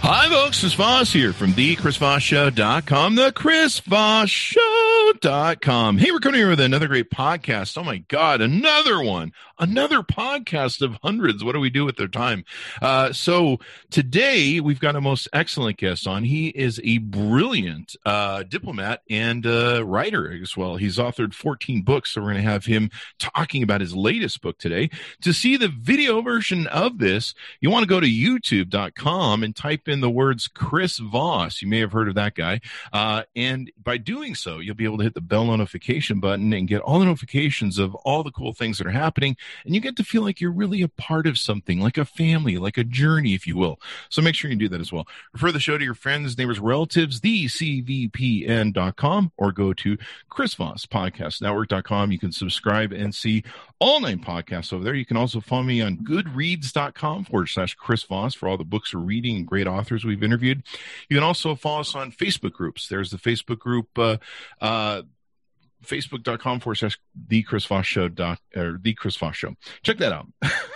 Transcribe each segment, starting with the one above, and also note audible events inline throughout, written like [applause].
Hi, folks. Chris Voss here from the ChrisVossShow.com, the ChrisVossShow.com. Hey, we're coming here with another great podcast. Oh my God, another one, another podcast of hundreds. What do we do with their time? Uh, so today we've got a most excellent guest on. He is a brilliant uh, diplomat and uh, writer as well. He's authored 14 books, so we're going to have him talking about his latest book today. To see the video version of this, you want to go to YouTube.com and type in the words Chris Voss. You may have heard of that guy. Uh, and by doing so, you'll be able to hit the bell notification button and get all the notifications of all the cool things that are happening. And you get to feel like you're really a part of something, like a family, like a journey, if you will. So make sure you do that as well. Refer the show to your friends, neighbors, relatives, thecvpn.com, or go to Chris Voss Podcast Network.com. You can subscribe and see all nine podcasts over there. You can also follow me on goodreads.com forward slash Chris Voss for all the books we're reading and great authors we've interviewed. You can also follow us on Facebook groups. There's the Facebook group, uh, uh, facebook.com forward slash the Chris Voss show dot, or the Chris Voss show. Check that out.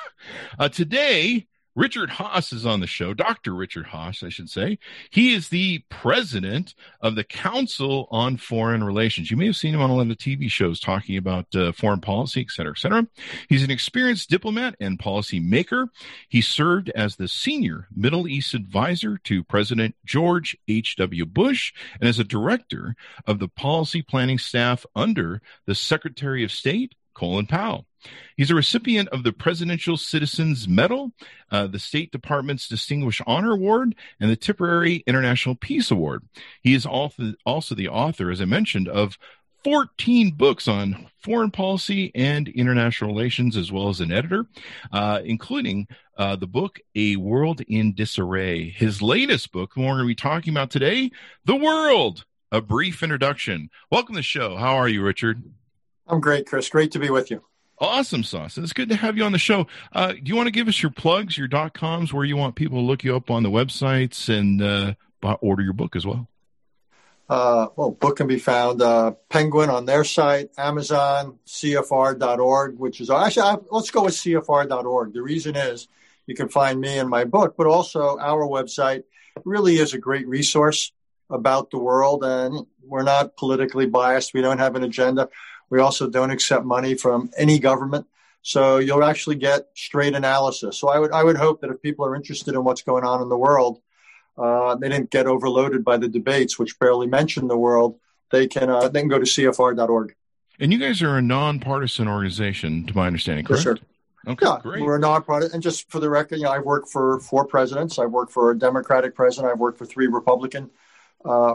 [laughs] uh, today, Richard Haass is on the show, Dr. Richard Haass, I should say. He is the president of the Council on Foreign Relations. You may have seen him on a lot of TV shows talking about uh, foreign policy, et cetera, et cetera. He's an experienced diplomat and policy maker. He served as the senior Middle East advisor to President George H.W. Bush and as a director of the policy planning staff under the Secretary of State, Colin Powell. He's a recipient of the Presidential Citizens Medal, uh, the State Department's Distinguished Honor Award, and the Tipperary International Peace Award. He is also, the author, as I mentioned, of 14 books on foreign policy and international relations, as well as an editor, uh, including uh, the book A World in Disarray. His latest book, the one we're going to be talking about today, The World, A Brief Introduction. Welcome to the show. How are you, Richard? I'm great, Chris. Great to be with you. Awesome sauce. It's good to have you on the show. Uh, do you want to give us your plugs, your dot coms, where you want people to look you up on the websites and uh, order your book as well? Uh, well, book can be found uh, Penguin on their site, Amazon, CFR.org, which is actually I, let's go with CFR.org. The reason is you can find me and my book, but also our website really is a great resource about the world, and we're not politically biased. We don't have an agenda. We also don't accept money from any government. So you'll actually get straight analysis. So I would I would hope that if people are interested in what's going on in the world, uh, they didn't get overloaded by the debates, which barely mention the world. They can uh, they can go to CFR.org. And you guys are a nonpartisan organization, to my understanding, correct? Yes, Okay, yeah, great. we're a nonpartisan. And just for the record, you know, I've worked for four presidents. I've worked for a Democratic president. I've worked for three Republican uh,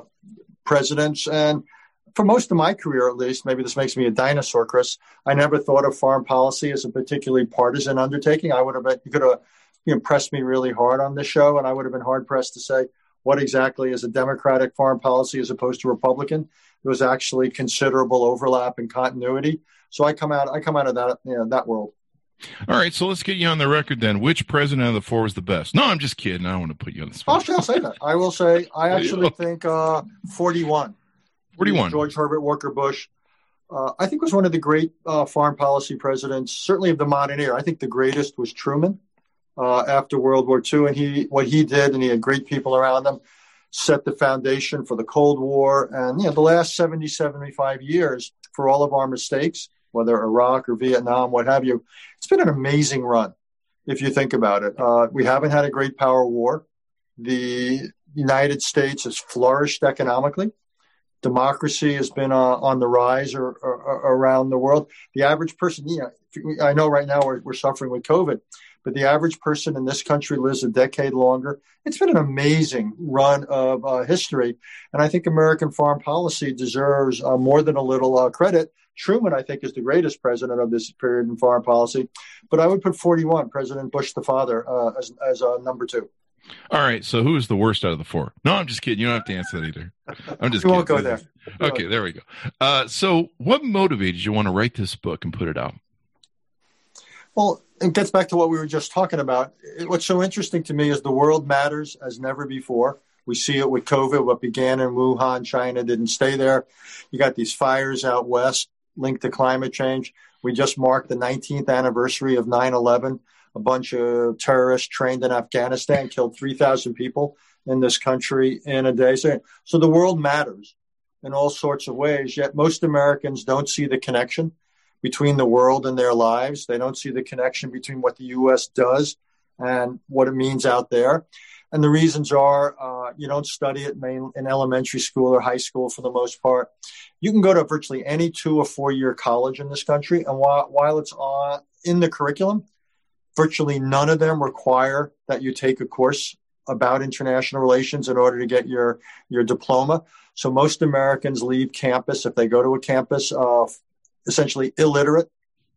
presidents, and for most of my career, at least, maybe this makes me a dinosaur, Chris. I never thought of foreign policy as a particularly partisan undertaking. I would have been, you could have impressed me really hard on this show, and I would have been hard pressed to say what exactly is a Democratic foreign policy as opposed to Republican. There was actually considerable overlap and continuity. So I come out, I come out of that, you know, that world. All right, so let's get you on the record then. Which president of the four was the best? No, I'm just kidding. I don't want to put you on the spot. I'll say that. I will say I [laughs] actually think uh, 41. 41. George Herbert Walker Bush, uh, I think was one of the great uh, foreign policy presidents, certainly of the modern era. I think the greatest was Truman uh, after World War II, and he what he did, and he had great people around him, set the foundation for the Cold War, and you know the last 70, 75 years for all of our mistakes, whether Iraq or Vietnam, what have you. It's been an amazing run, if you think about it. Uh, we haven't had a great power war. The United States has flourished economically democracy has been uh, on the rise or, or, or, around the world. The average person, you know, I know right now we're, we're suffering with COVID, but the average person in this country lives a decade longer. It's been an amazing run of uh, history, and I think American foreign policy deserves uh, more than a little uh, credit. Truman, I think, is the greatest president of this period in foreign policy, but I would put 41, President Bush the father, uh, as, as number two. All right. So who is the worst out of the four? No, I'm just kidding. You don't have to answer that either. I'm just. [laughs] we kidding. won't go there. Okay, there we go. Uh, so, what motivated you want to write this book and put it out? Well, it gets back to what we were just talking about. What's so interesting to me is the world matters as never before. We see it with COVID. What began in Wuhan, China, didn't stay there. You got these fires out west linked to climate change. We just marked the 19th anniversary of 9 11. A bunch of terrorists trained in Afghanistan killed 3,000 people in this country in a day. So, so the world matters in all sorts of ways, yet most Americans don't see the connection between the world and their lives. They don't see the connection between what the U.S. does and what it means out there. And the reasons are uh, you don't study it in elementary school or high school for the most part. You can go to virtually any two or four year college in this country, and while, while it's on, in the curriculum, virtually none of them require that you take a course about international relations in order to get your your diploma. So most Americans leave campus if they go to a campus uh, essentially illiterate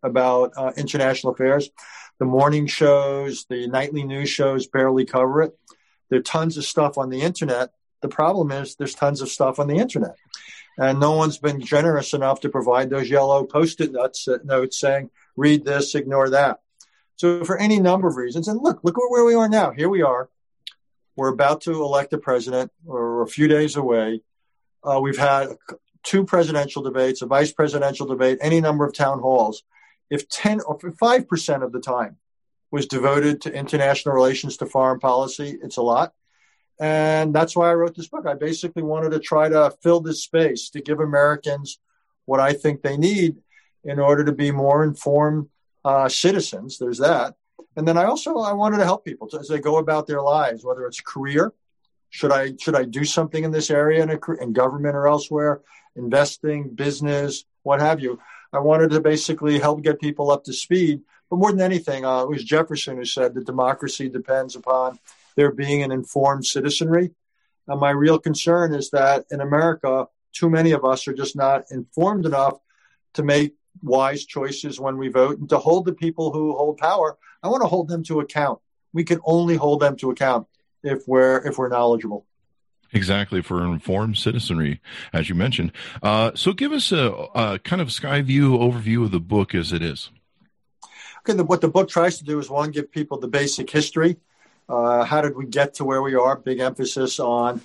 about uh, international affairs. The morning shows, the nightly news shows barely cover it. There are tons of stuff on the internet. The problem is there's tons of stuff on the internet. And no one's been generous enough to provide those yellow post-it notes, uh, notes saying, read this, ignore that. So for any number of reasons, and look, look where we are now. Here we are. We're about to elect a president. We're a few days away. Uh, we've had two presidential debates, a vice presidential debate, any number of town halls. If 10 or 5% of the time was devoted to international relations to foreign policy, it's a lot. And that's why I wrote this book. I basically wanted to try to fill this space to give Americans what I think they need in order to be more informed uh, citizens. There's that. And then I also I wanted to help people as they go about their lives, whether it's career, should I should I do something in this area in, a, in government or elsewhere, investing, business, what have you. I wanted to basically help get people up to speed. But more than anything, uh, it was Jefferson who said that democracy depends upon there being an informed citizenry. And my real concern is that in America, too many of us are just not informed enough to make wise choices when we vote and to hold the people who hold power. I want to hold them to account. We can only hold them to account if we're if we're knowledgeable. Exactly for informed citizenry, as you mentioned. Uh, so, give us a, a, kind of sky view overview of the book as it is. Okay, the, what the book tries to do is one, give people the basic history. Uh, how did we get to where we are? Big emphasis on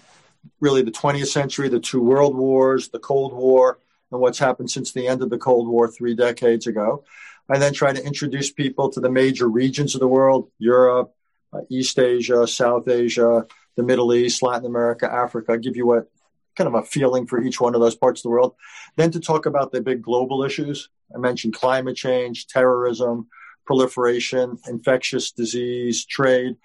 really the 20th century, the two world wars, the Cold War, and what's happened since the end of the Cold War three decades ago. I then try to introduce people to the major regions of the world Europe, uh, East Asia, South Asia, the Middle East, Latin America, Africa, I give you a kind of a feeling for each one of those parts of the world. Then to talk about the big global issues. I mentioned climate change, terrorism, proliferation, infectious disease, trade.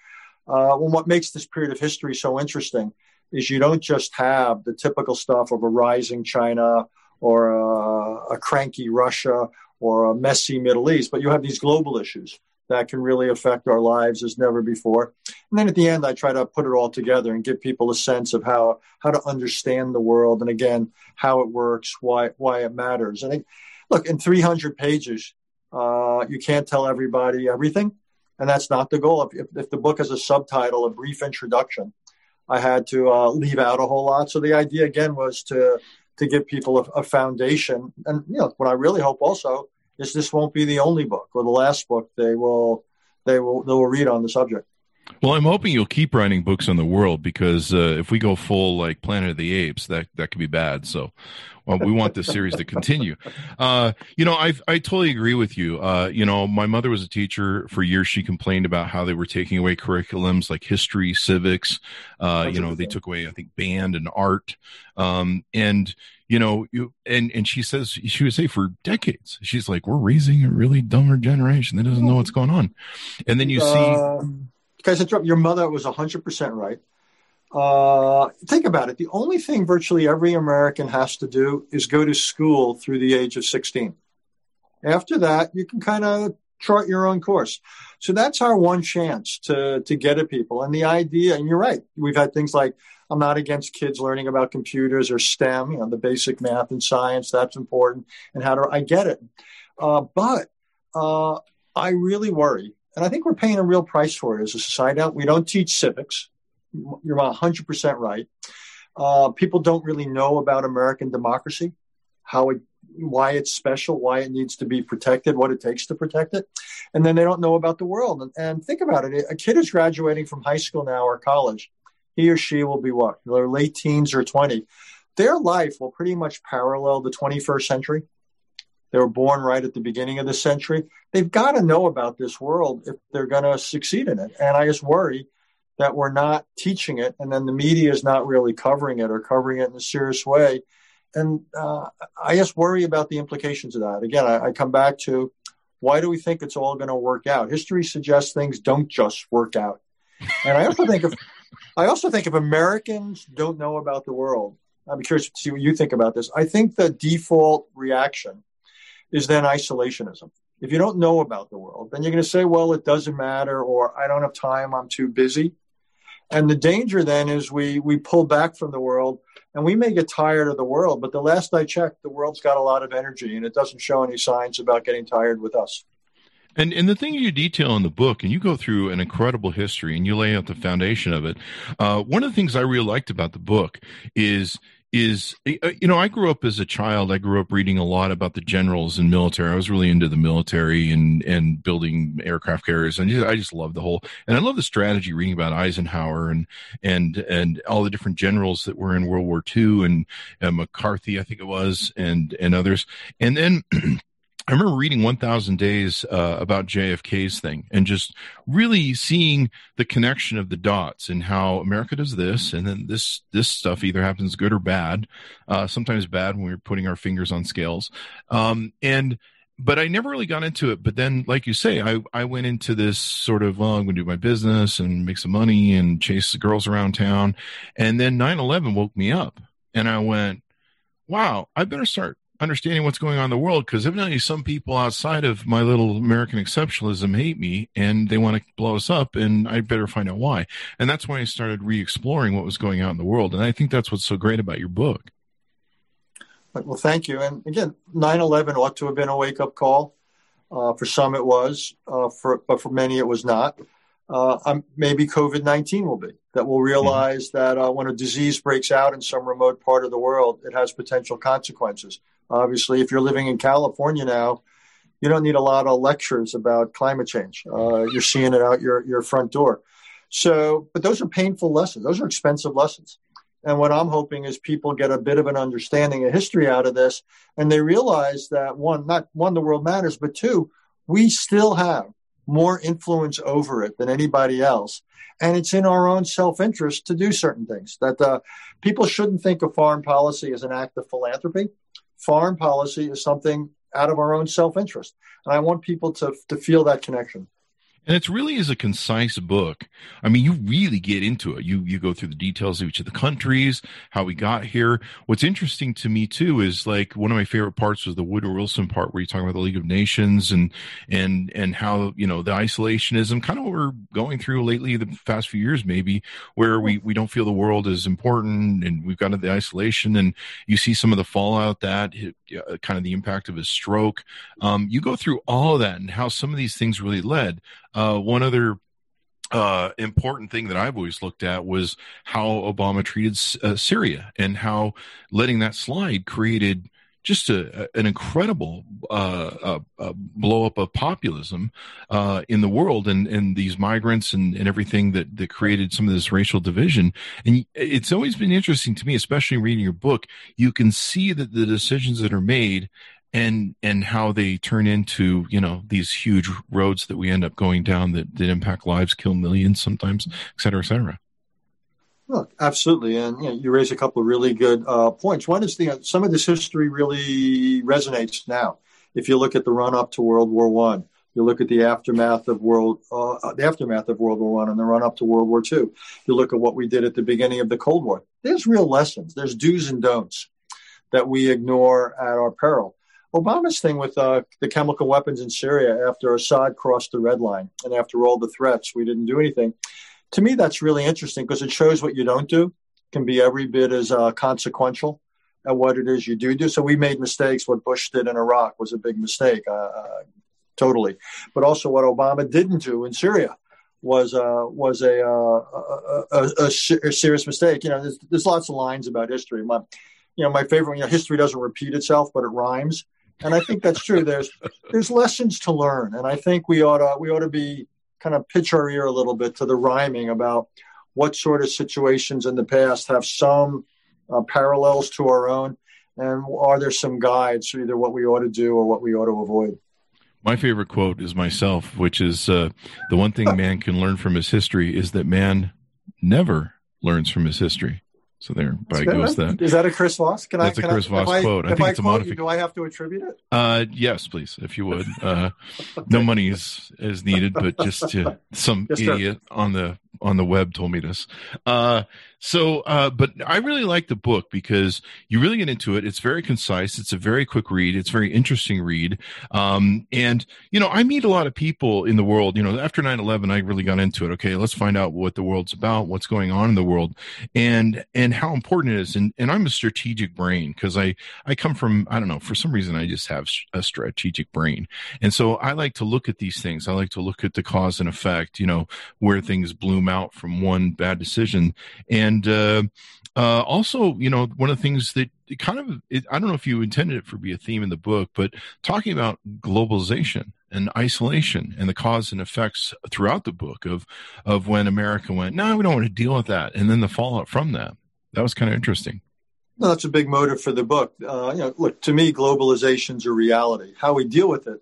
Uh, well, what makes this period of history so interesting is you don't just have the typical stuff of a rising China or a, a cranky Russia or a messy Middle East, but you have these global issues that can really affect our lives as never before. And then at the end, I try to put it all together and give people a sense of how how to understand the world and again how it works, why why it matters. I think, look, in 300 pages, uh, you can't tell everybody everything, and that's not the goal. If, if, if, the book has a subtitle, a brief introduction, I had to uh, leave out a whole lot. So the idea again was to to give people a, a foundation, and you know what I really hope also is this won't be the only book or the last book they will they will they will read on the subject. Well, I'm hoping you'll keep writing books on the world because uh, if we go full like Planet of the Apes, that that could be bad. So, well, we want this series to continue. Uh, you know, I I totally agree with you. Uh, you know, my mother was a teacher for years. She complained about how they were taking away curriculums like history, civics. Uh, you know, they took away I think band and art. Um, and you know, you and and she says she would say for decades, she's like, we're raising a really dumber generation that doesn't know what's going on. And then you see, uh, guys, your mother was hundred percent right. Uh, think about it. The only thing virtually every American has to do is go to school through the age of 16. After that, you can kind of chart your own course. So that's our one chance to, to get at people. And the idea, and you're right, we've had things like I'm not against kids learning about computers or STEM, you know, the basic math and science. That's important. And how do I get it? Uh, but uh, I really worry, and I think we're paying a real price for it as a society. We don't teach civics. You're 100% right. Uh, people don't really know about American democracy, how it, why it's special, why it needs to be protected, what it takes to protect it, and then they don't know about the world. And, and think about it: a kid is graduating from high school now or college. He or she will be what? Their late teens or 20. Their life will pretty much parallel the 21st century. They were born right at the beginning of the century. They've got to know about this world if they're going to succeed in it. And I just worry that we're not teaching it, and then the media is not really covering it or covering it in a serious way. And uh, I just worry about the implications of that. Again, I, I come back to why do we think it's all going to work out? History suggests things don't just work out. And I also think if I also think if Americans don't know about the world, I'm curious to see what you think about this. I think the default reaction is then isolationism. If you don't know about the world, then you're going to say, well, it doesn't matter, or I don't have time, I'm too busy. And the danger then is we we pull back from the world and we may get tired of the world, but the last I checked, the world's got a lot of energy and it doesn't show any signs about getting tired with us. And and the thing you detail in the book, and you go through an incredible history, and you lay out the foundation of it. Uh, one of the things I really liked about the book is is uh, you know i grew up as a child i grew up reading a lot about the generals and military. I was really into the military and and building aircraft carriers. And i just love the whole and i love the strategy reading about eisenhower and and and all the different generals that were in world war ii and, and macarthur i think it was and and others. And then [clears throat] I remember reading 1000 Days uh, about JFK's thing and just really seeing the connection of the dots and how America does this and then this this stuff either happens good or bad, uh, sometimes bad when we're putting our fingers on scales. Um, and but I never really got into it. But then, like you say, I, I went into this sort of, well, I'm going to do my business and make some money and chase the girls around town. And then 9 11 woke me up. And I went, wow, I better start understanding what's going on in the world because evidently some people outside of my little American exceptionalism hate me and they want to blow us up and I better find out why. And that's when I started re-exploring what was going on in the world. And I think that's what's so great about your book. Well, thank you. And again, 9-11 ought to have been a wake-up call. Uh, for some it was, uh, for, but for many it was not. Uh, um, maybe COVID-19 will be that we'll realize mm-hmm. that uh, when a disease breaks out in some remote part of the world, it has potential consequences. Obviously, if you're living in California now, you don't need a lot of lectures about climate change. Uh, you're seeing it out your, your front door. So, but those are painful lessons. Those are expensive lessons. And what I'm hoping is people get a bit of an understanding of history out of this, and they realize that one, not one, the world matters, but two, we still have more influence over it than anybody else. And it's in our own self interest to do certain things. That uh, people shouldn't think of foreign policy as an act of philanthropy foreign policy is something out of our own self interest. And I want people to, to feel that connection. And it really is a concise book. I mean, you really get into it. You you go through the details of each of the countries, how we got here. What's interesting to me too is like one of my favorite parts was the Woodrow Wilson part where you talk about the League of Nations and and and how you know the isolationism, kind of what we're going through lately, the past few years maybe, where we we don't feel the world is important and we've got the isolation, and you see some of the fallout that kind of the impact of his stroke. Um, you go through all of that and how some of these things really led. Uh, one other uh, important thing that I've always looked at was how Obama treated uh, Syria and how letting that slide created just a, an incredible uh, blow up of populism uh, in the world and, and these migrants and, and everything that, that created some of this racial division. And it's always been interesting to me, especially reading your book, you can see that the decisions that are made and and how they turn into you know these huge roads that we end up going down that, that impact lives kill millions sometimes et cetera et cetera Look, absolutely, and you, know, you raise a couple of really good uh, points. One is the uh, some of this history really resonates now. If you look at the run up to World War One, you look at the aftermath of World uh, the aftermath of World War One and the run up to World War Two. You look at what we did at the beginning of the Cold War. There's real lessons. There's do's and don'ts that we ignore at our peril. Obama's thing with uh, the chemical weapons in Syria after Assad crossed the red line and after all the threats, we didn't do anything. To me, that's really interesting because it shows what you don't do can be every bit as uh, consequential at what it is you do do. So we made mistakes. What Bush did in Iraq was a big mistake, uh, uh totally. But also what Obama didn't do in Syria was uh, was a, uh, a, a, a, serious mistake. You know, there's, there's lots of lines about history. My, you know, my favorite. You know, history doesn't repeat itself, but it rhymes, and I think that's true. There's there's lessons to learn, and I think we ought to we ought to be kind of pitch our ear a little bit to the rhyming about what sort of situations in the past have some uh, parallels to our own, and are there some guides for either what we ought to do or what we ought to avoid. My favorite quote is myself, which is uh, the one thing man can learn from his history is that man never learns from his history. So there, by goes that. Is that a Chris Voss? Can That's I, can a Chris I, Voss I, quote. I, think it's a modification. Do I have to attribute it? Uh, yes, please, if you would. Uh, no money is is needed, but just to, [laughs] some just idiot on the on the web told me this. Uh, so, uh, but I really like the book because you really get into it. It's very concise. It's a very quick read. It's a very interesting read. Um, and, you know, I meet a lot of people in the world, you know, after 9-11, I really got into it. Okay. Let's find out what the world's about, what's going on in the world and, and how important it is. And, and I'm a strategic brain because I, I come from, I don't know, for some reason, I just have a strategic brain. And so I like to look at these things. I like to look at the cause and effect, you know, where things bloom out from one bad decision. And, uh, uh, also, you know, one of the things that kind of it, I don't know if you intended it for be a theme in the book, but talking about globalization and isolation and the cause and effects throughout the book of of when America went, no, we don't want to deal with that, and then the fallout from that. That was kind of interesting. No, that's a big motive for the book. Uh, you know, look, to me, globalization's a reality. How we deal with it,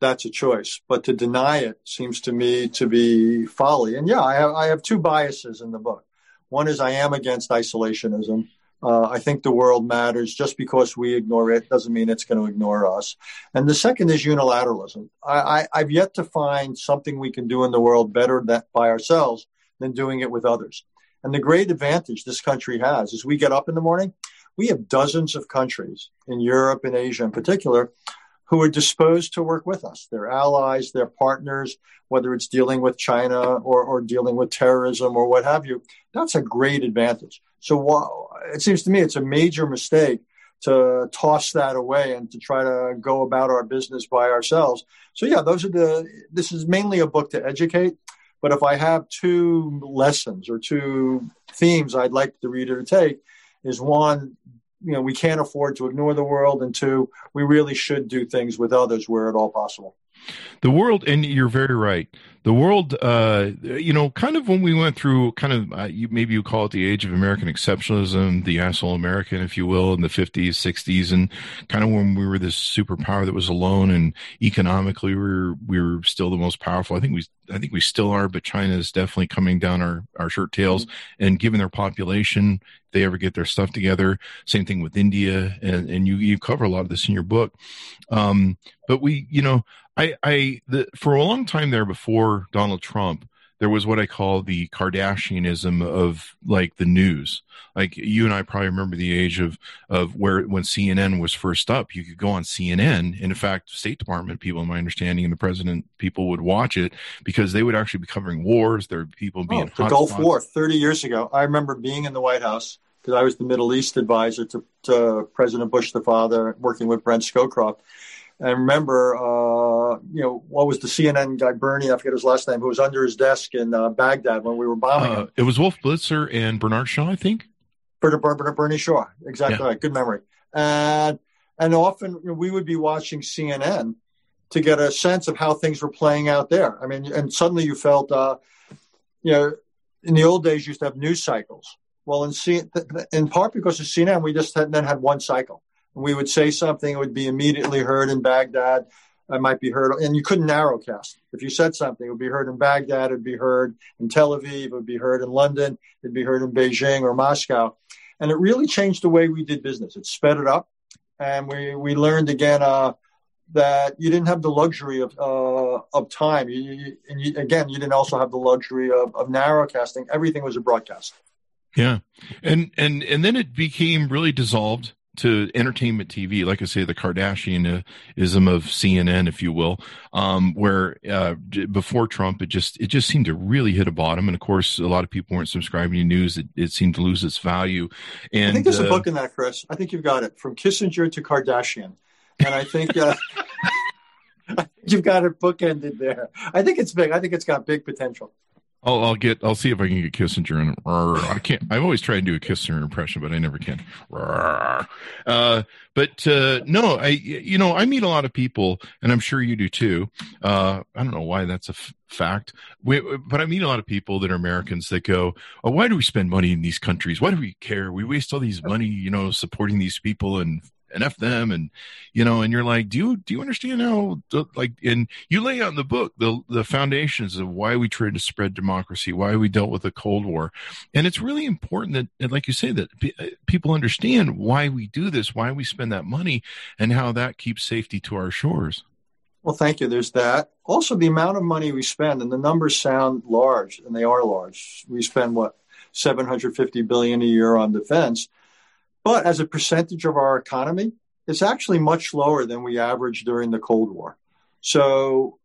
that's a choice. But to deny it seems to me to be folly. And yeah, I have, I have two biases in the book. One is I am against isolationism. Uh, I think the world matters. Just because we ignore it doesn't mean it's going to ignore us. And the second is unilateralism. I, have yet to find something we can do in the world better that, by ourselves than doing it with others. And the great advantage this country has is we get up in the morning, we have dozens of countries in Europe and Asia in particular who are disposed to work with us. They're allies, they're partners, whether it's dealing with China or, or dealing with terrorism or what have you. That's a great advantage. So while, it seems to me it's a major mistake to toss that away and to try to go about our business by ourselves. So yeah, those are the, this is mainly a book to educate. But if I have two lessons or two themes I'd like the reader to take is one, you know we can't afford to ignore the world and two we really should do things with others where at all possible the world and you're very right the world uh you know kind of when we went through kind of uh, you, maybe you call it the age of american exceptionalism the asshole american if you will in the 50s 60s and kind of when we were this superpower that was alone and economically we were we were still the most powerful i think we i think we still are but china is definitely coming down our our shirt tails mm-hmm. and given their population they ever get their stuff together. Same thing with India, and, and you you cover a lot of this in your book. Um, but we, you know, I I the, for a long time there before Donald Trump, there was what I call the Kardashianism of like the news. Like you and I probably remember the age of of where when CNN was first up, you could go on CNN. And in fact, State Department people, in my understanding, and the president people would watch it because they would actually be covering wars. There were people oh, being oh, the Gulf spots. War thirty years ago. I remember being in the White House because I was the Middle East advisor to, to, President Bush the father, working with Brent Scowcroft. And remember, uh, you know, what was the CNN guy, Bernie, I forget his last name, who was under his desk in uh, Baghdad when we were bombing uh. It was Wolf Blitzer and Bernard Shaw, I think. Bernard, Bernard, Bernie Shaw, exactly yeah. right. Good memory. And and often you know, we would be watching CNN to get a sense of how things were playing out there. I mean, and suddenly you felt, uh, you know, in the old days, you used to have news cycles. Well, in, C- in part because of CNN, we just had, then had one cycle. We would say something, it would be immediately heard in Baghdad. It might be heard, and you couldn't narrowcast. If you said something, it would be heard in Baghdad, it would be heard in Tel Aviv, it would be heard in London, it'd be heard in Beijing or Moscow. And it really changed the way we did business. It sped it up. And we, we learned again uh, that you didn't have the luxury of, uh, of time. You, you, and you, again, you didn't also have the luxury of, of narrowcasting. Everything was a broadcast. Yeah, and and and then it became really dissolved to entertainment TV, like I say, the Kardashianism of CNN, if you will, um, where uh, before Trump, it just it just seemed to really hit a bottom, and of course, a lot of people weren't subscribing to news. It, it seemed to lose its value. And I think there's uh, a book in that, Chris. I think you've got it from Kissinger to Kardashian, and I think. Uh, [laughs] you've got it bookended there. I think it's big. I think it's got big potential. I'll, I'll get. I'll see if I can get Kissinger. And I can't. I've always tried to do a Kissinger impression, but I never can. Uh, but uh, no, I. You know, I meet a lot of people, and I'm sure you do too. Uh, I don't know why that's a f- fact, we, but I meet a lot of people that are Americans that go, "Oh, why do we spend money in these countries? Why do we care? We waste all these money, you know, supporting these people and and f them and you know and you're like do you do you understand how like and you lay out in the book the the foundations of why we tried to spread democracy why we dealt with the cold war. And it's really important that like you say that uh, people understand why we do this why we spend that money and how that keeps safety to our shores. Well thank you. There's that. Also the amount of money we spend and the numbers sound large and they are large. We spend what 750 billion a year on defense but as a percentage of our economy, it's actually much lower than we averaged during the Cold War. So,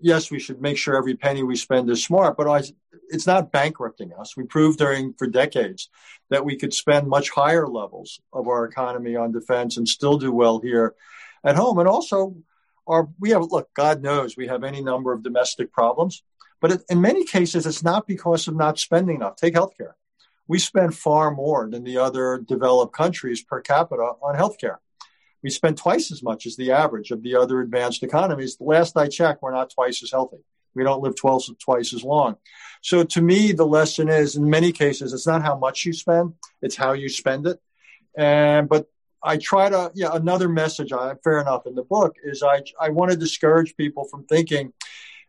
yes, we should make sure every penny we spend is smart, but it's not bankrupting us. We proved during for decades that we could spend much higher levels of our economy on defense and still do well here at home. And also, our we have look. God knows we have any number of domestic problems, but in many cases, it's not because of not spending enough. Take healthcare we spend far more than the other developed countries per capita on healthcare. We spend twice as much as the average of the other advanced economies. The last I checked, we're not twice as healthy. We don't live 12, twice as long. So to me, the lesson is in many cases, it's not how much you spend, it's how you spend it. And, but I try to, yeah, another message, I, fair enough in the book is I, I want to discourage people from thinking,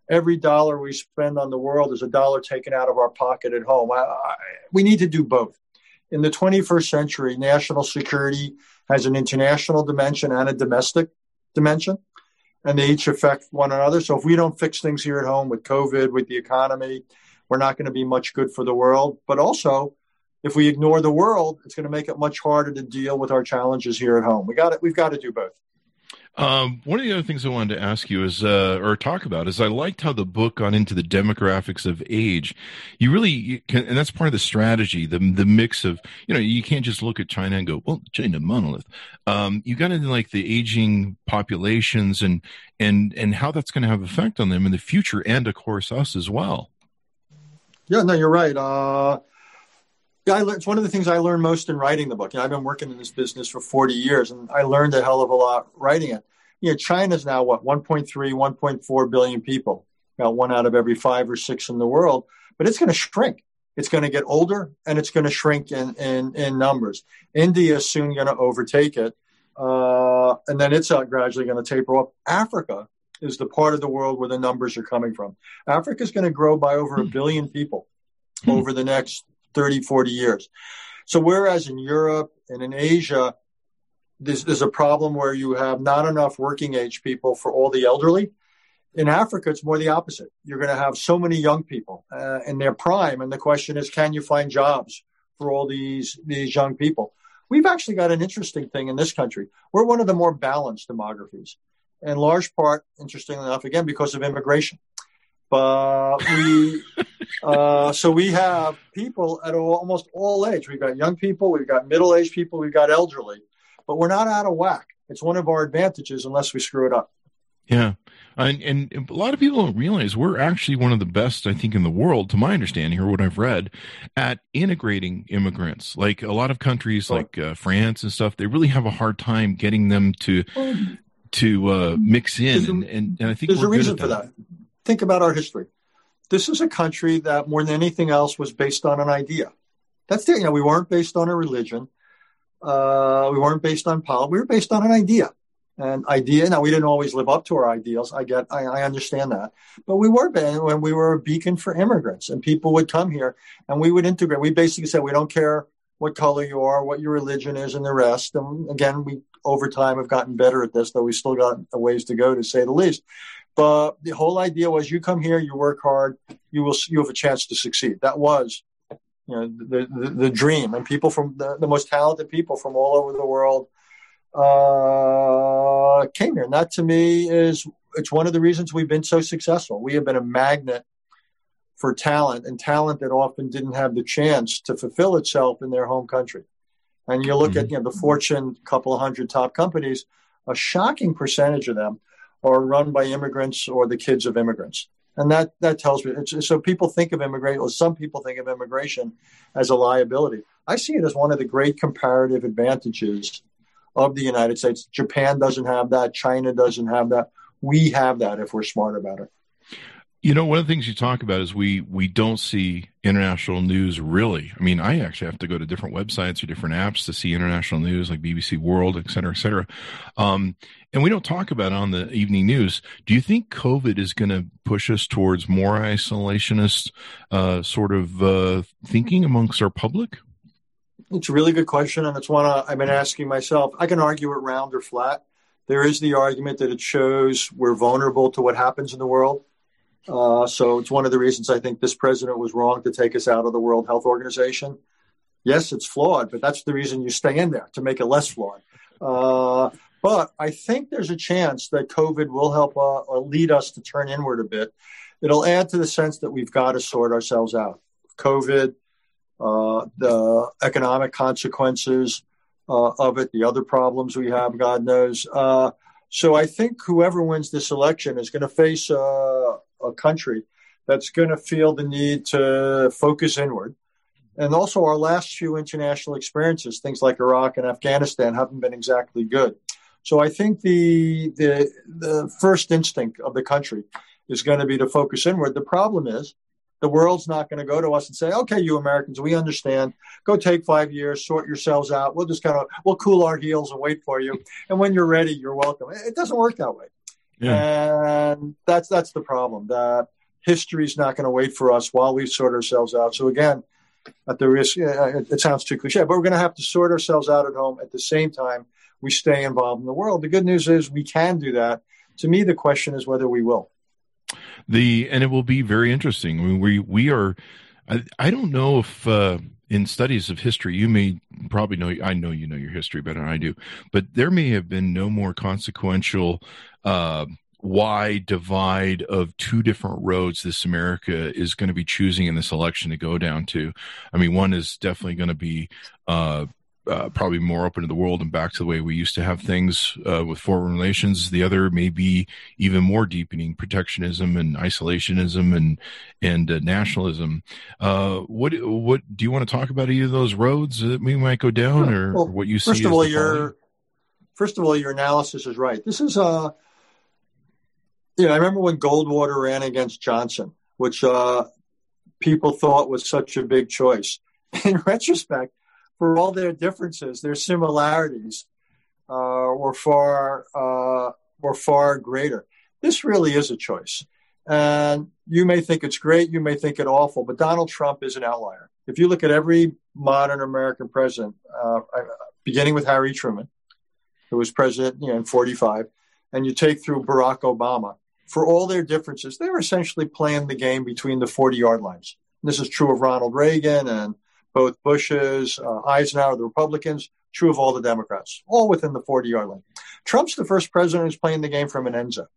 every dollar we spend on the world is a dollar taken out of our pocket at home. I, I, we need to do both. In the 21st century, national security has an international dimension and a domestic dimension, and they each affect one another. So if we don't fix things here at home with COVID, with the economy, we're not going to be much good for the world. But also, if we ignore the world, it's going to make it much harder to deal with our challenges here at home. We got it. We've got to do both. Um, one of the other things I wanted to ask you is, uh, or talk about, is I liked how the book got into the demographics of age. You really, you can, and that's part of the strategy, the the mix of, you know, you can't just look at China and go, well, China monolith. Um, you got into like the aging populations and and and how that's going to have effect on them in the future, and of course us as well. Yeah, no, you're right. Uh, yeah, I learned, it's one of the things I learned most in writing the book. You know, I've been working in this business for 40 years, and I learned a hell of a lot writing it. You know, China's now what 1.3, 1.4 billion people, about one out of every five or six in the world. But it's going to shrink. It's going to get older, and it's going to shrink in in, in numbers. India is soon going to overtake it, uh, and then it's uh, gradually going to taper off. Africa is the part of the world where the numbers are coming from. Africa is going to grow by over a hmm. billion people hmm. over the next 30, 40 years. So whereas in Europe and in Asia, there's, a problem where you have not enough working age people for all the elderly. In Africa, it's more the opposite. You're going to have so many young people uh, in their prime, and the question is, can you find jobs for all these these young people? We've actually got an interesting thing in this country. We're one of the more balanced demographies, in large part, interestingly enough, again because of immigration. But we, [laughs] uh, so we have people at all, almost all age. We've got young people, we've got middle aged people, we've got elderly, but we're not out of whack. It's one of our advantages unless we screw it up. Yeah. And, and, a lot of people don't realize we're actually one of the best, I think, in the world, to my understanding, or what I've read, at integrating immigrants. Like a lot of countries, like uh, France and stuff, they really have a hard time getting them to to uh, mix in. And, and, and I think there's a reason for that. Think about our history. This is a country that more than anything else was based on an idea. That's it. you know, we weren't based on a religion. Uh, we weren't based on politics. We were based on an idea. And idea. Now we didn't always live up to our ideals. I get, I, I understand that, but we were when we were a beacon for immigrants, and people would come here, and we would integrate. We basically said we don't care what color you are, what your religion is, and the rest. And again, we over time have gotten better at this, though we still got a ways to go, to say the least. But the whole idea was you come here, you work hard, you will you have a chance to succeed. That was you know the the, the dream, and people from the, the most talented people from all over the world uh, came here. And that to me is it's one of the reasons we've been so successful. We have been a magnet for talent and talent that often didn't have the chance to fulfill itself in their home country. And you look mm-hmm. at you know the Fortune couple of hundred top companies, a shocking percentage of them are run by immigrants or the kids of immigrants. And that, that tells me, so people think of immigration, or some people think of immigration as a liability. I see it as one of the great comparative advantages of the United States. Japan doesn't have that. China doesn't have that. We have that if we're smart about it. You know, one of the things you talk about is we we don't see international news really. I mean, I actually have to go to different websites or different apps to see international news, like BBC World, et cetera, et cetera. Um, and we don't talk about it on the evening news. Do you think COVID is going to push us towards more isolationist uh, sort of uh, thinking amongst our public? It's a really good question, and it's one I've been asking myself. I can argue it round or flat. There is the argument that it shows we're vulnerable to what happens in the world uh, so it's one of the reasons I think this president was wrong to take us out of the World Health Organization. Yes, it's flawed, but that's the reason you stay in there to make it less flawed. Uh, but I think there's a chance that COVID will help uh, lead us to turn inward a bit. It'll add to the sense that we've got to sort ourselves out. COVID, uh, the economic consequences uh, of it, the other problems we have, God knows. Uh, so I think whoever wins this election is going to face uh, a country that's going to feel the need to focus inward. And also, our last few international experiences, things like Iraq and Afghanistan, haven't been exactly good. So I think the the the first instinct of the country is going to be to focus inward. The problem is the world's not going to go to us and say, "Okay, you Americans, we understand. Go take five years, sort yourselves out. We'll just kind of we'll cool our heels and wait for you. And when you're ready, you're welcome." It doesn't work that way. Yeah. And that's that's the problem. That history's not going to wait for us while we sort ourselves out. So again, at the risk, it, it sounds too cliche, but we're going to have to sort ourselves out at home at the same time we stay involved in the world. The good news is we can do that. To me, the question is whether we will. The and it will be very interesting. I mean, we we are. I, I don't know if. Uh, in studies of history, you may probably know, I know you know your history better than I do, but there may have been no more consequential uh, wide divide of two different roads this America is going to be choosing in this election to go down to. I mean, one is definitely going to be uh, uh, probably more open to the world and back to the way we used to have things uh, with foreign relations. The other may be even more deepening protectionism and isolationism and and uh, nationalism. Uh, what what do you want to talk about? Either of those roads that we might go down, or, well, what you see? First of all, your first of all, your analysis is right. This is a uh, yeah, I remember when Goldwater ran against Johnson, which uh, people thought was such a big choice. [laughs] In retrospect, for all their differences, their similarities uh, were far uh, were far greater. This really is a choice, and you may think it's great, you may think it awful, but Donald Trump is an outlier. If you look at every modern American president, uh, beginning with Harry Truman, who was president you know, in '45, and you take through Barack Obama, for all their differences, they were essentially playing the game between the 40 yard lines. And this is true of Ronald Reagan and both Bush's, uh, Eisenhower, the Republicans, true of all the Democrats, all within the 40 yard line. Trump's the first president who's playing the game from an end zone.